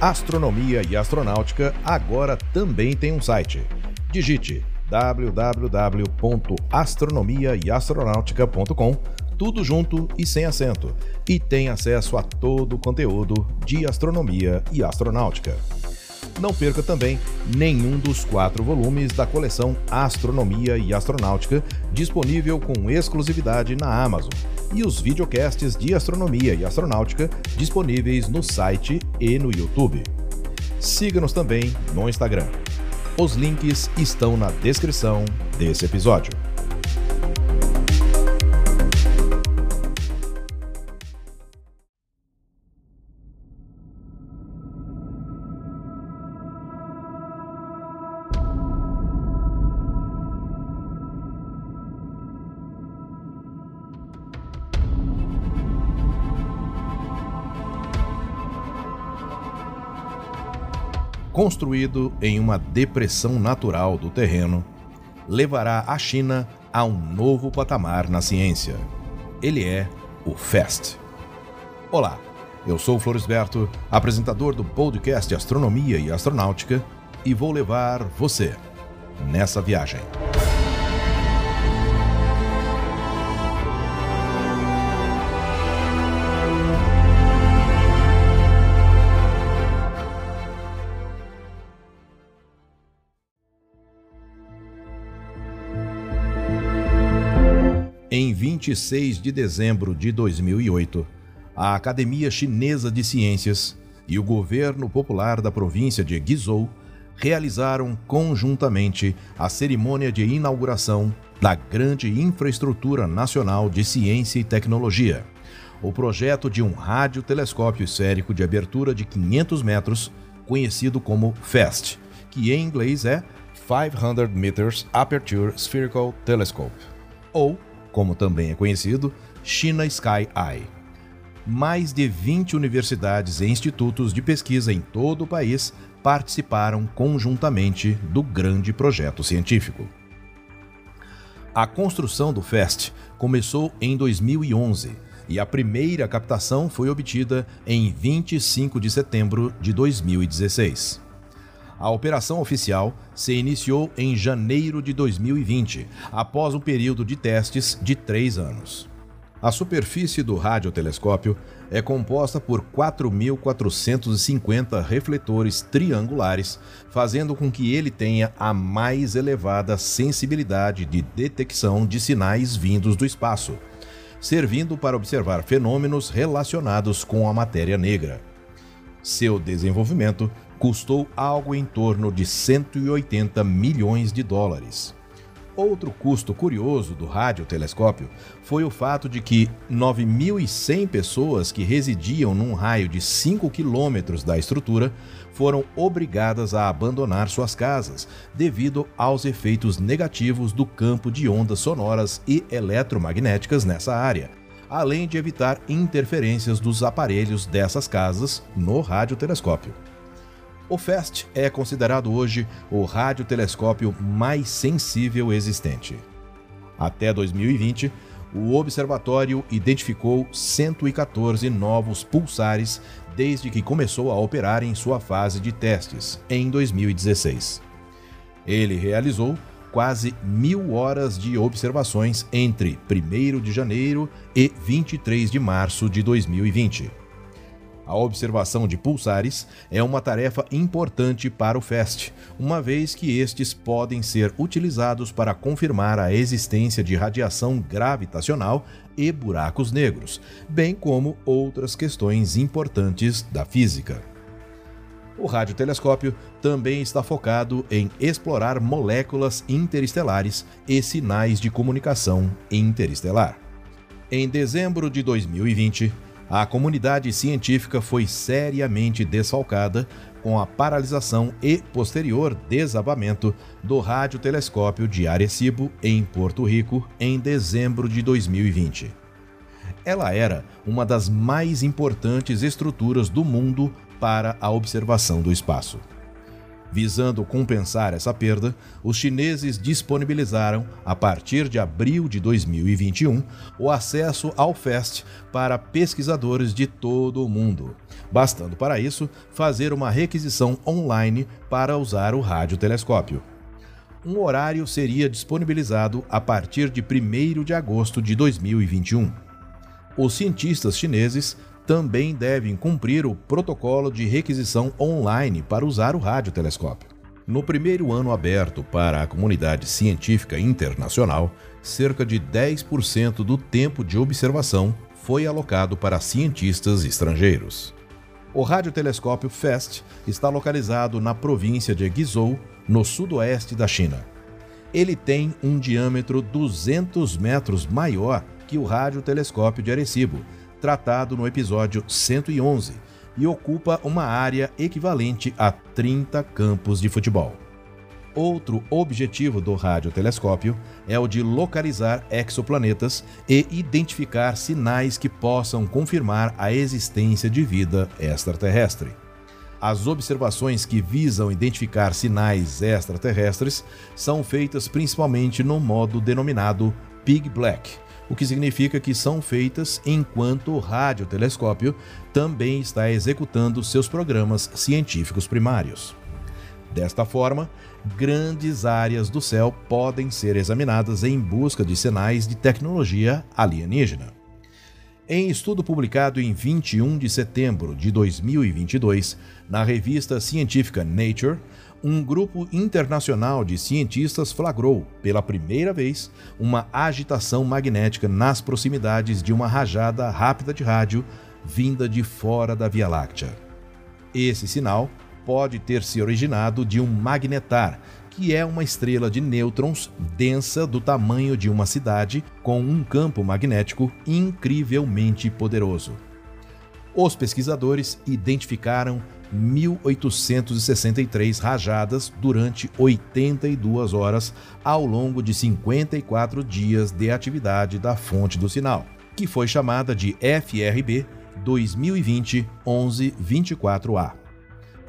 Astronomia e Astronáutica agora também tem um site. Digite www.astronomiaeastronautica.com, tudo junto e sem acento, e tem acesso a todo o conteúdo de astronomia e astronáutica. Não perca também nenhum dos quatro volumes da coleção Astronomia e Astronáutica, disponível com exclusividade na Amazon, e os videocasts de astronomia e astronáutica disponíveis no site e no YouTube. Siga-nos também no Instagram. Os links estão na descrição desse episódio. Construído em uma depressão natural do terreno, levará a China a um novo patamar na ciência. Ele é o FAST. Olá, eu sou o Floresberto, apresentador do podcast Astronomia e Astronáutica, e vou levar você nessa viagem. Em 26 de dezembro de 2008, a Academia Chinesa de Ciências e o governo popular da província de Guizhou realizaram conjuntamente a cerimônia de inauguração da grande infraestrutura nacional de ciência e tecnologia, o projeto de um radiotelescópio esférico de abertura de 500 metros, conhecido como FAST, que em inglês é 500 Meters Aperture Spherical Telescope, ou como também é conhecido, China Sky Eye. Mais de 20 universidades e institutos de pesquisa em todo o país participaram conjuntamente do grande projeto científico. A construção do FEST começou em 2011 e a primeira captação foi obtida em 25 de setembro de 2016. A operação oficial se iniciou em janeiro de 2020, após um período de testes de três anos. A superfície do radiotelescópio é composta por 4.450 refletores triangulares, fazendo com que ele tenha a mais elevada sensibilidade de detecção de sinais vindos do espaço, servindo para observar fenômenos relacionados com a matéria negra. Seu desenvolvimento custou algo em torno de 180 milhões de dólares. Outro custo curioso do radiotelescópio foi o fato de que 9.100 pessoas que residiam num raio de 5 quilômetros da estrutura foram obrigadas a abandonar suas casas devido aos efeitos negativos do campo de ondas sonoras e eletromagnéticas nessa área, além de evitar interferências dos aparelhos dessas casas no radiotelescópio. O FAST é considerado hoje o radiotelescópio mais sensível existente. Até 2020, o observatório identificou 114 novos pulsares desde que começou a operar em sua fase de testes, em 2016. Ele realizou quase mil horas de observações entre 1 de janeiro e 23 de março de 2020. A observação de pulsares é uma tarefa importante para o FAST, uma vez que estes podem ser utilizados para confirmar a existência de radiação gravitacional e buracos negros, bem como outras questões importantes da física. O radiotelescópio também está focado em explorar moléculas interestelares e sinais de comunicação interestelar. Em dezembro de 2020, a comunidade científica foi seriamente desfalcada com a paralisação e posterior desabamento do radiotelescópio de Arecibo, em Porto Rico, em dezembro de 2020. Ela era uma das mais importantes estruturas do mundo para a observação do espaço. Visando compensar essa perda, os chineses disponibilizaram, a partir de abril de 2021, o acesso ao FAST para pesquisadores de todo o mundo, bastando para isso fazer uma requisição online para usar o radiotelescópio. Um horário seria disponibilizado a partir de 1 de agosto de 2021. Os cientistas chineses também devem cumprir o protocolo de requisição online para usar o radiotelescópio. No primeiro ano aberto para a comunidade científica internacional, cerca de 10% do tempo de observação foi alocado para cientistas estrangeiros. O radiotelescópio FAST está localizado na província de Guizhou, no sudoeste da China. Ele tem um diâmetro 200 metros maior que o radiotelescópio de Arecibo, tratado no episódio 111, e ocupa uma área equivalente a 30 campos de futebol. Outro objetivo do radiotelescópio é o de localizar exoplanetas e identificar sinais que possam confirmar a existência de vida extraterrestre. As observações que visam identificar sinais extraterrestres são feitas principalmente no modo denominado Big Black, o que significa que são feitas enquanto o radiotelescópio também está executando seus programas científicos primários. Desta forma, grandes áreas do céu podem ser examinadas em busca de sinais de tecnologia alienígena. Em estudo publicado em 21 de setembro de 2022 na revista científica Nature, um grupo internacional de cientistas flagrou, pela primeira vez, uma agitação magnética nas proximidades de uma rajada rápida de rádio vinda de fora da Via Láctea. Esse sinal pode ter se originado de um magnetar, que é uma estrela de nêutrons densa do tamanho de uma cidade com um campo magnético incrivelmente poderoso. Os pesquisadores identificaram 1.863 rajadas durante 82 horas ao longo de 54 dias de atividade da fonte do sinal, que foi chamada de FRB 2020 1124A.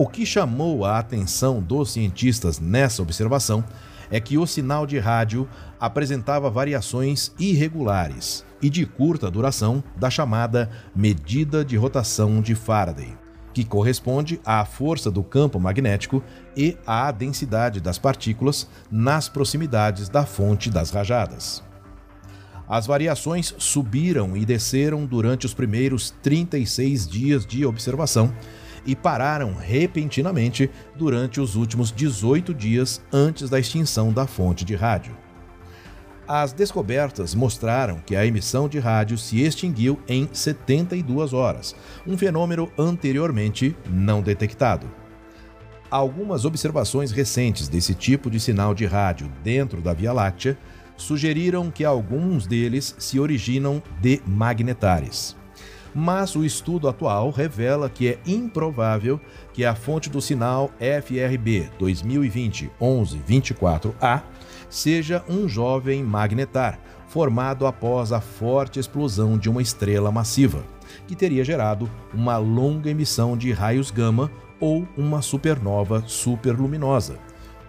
O que chamou a atenção dos cientistas nessa observação é que o sinal de rádio apresentava variações irregulares e de curta duração da chamada medida de rotação de Faraday que corresponde à força do campo magnético e à densidade das partículas nas proximidades da fonte das rajadas. As variações subiram e desceram durante os primeiros 36 dias de observação e pararam repentinamente durante os últimos 18 dias antes da extinção da fonte de rádio. As descobertas mostraram que a emissão de rádio se extinguiu em 72 horas, um fenômeno anteriormente não detectado. Algumas observações recentes desse tipo de sinal de rádio dentro da Via Láctea sugeriram que alguns deles se originam de magnetares. Mas o estudo atual revela que é improvável que a fonte do sinal FRB 2020 1124A seja um jovem magnetar, formado após a forte explosão de uma estrela massiva, que teria gerado uma longa emissão de raios gama ou uma supernova superluminosa,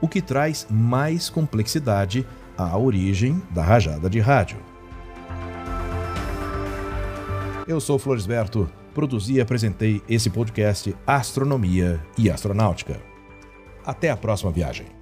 o que traz mais complexidade à origem da rajada de rádio. Eu sou Floresberto, produzi e apresentei esse podcast Astronomia e Astronáutica. Até a próxima viagem.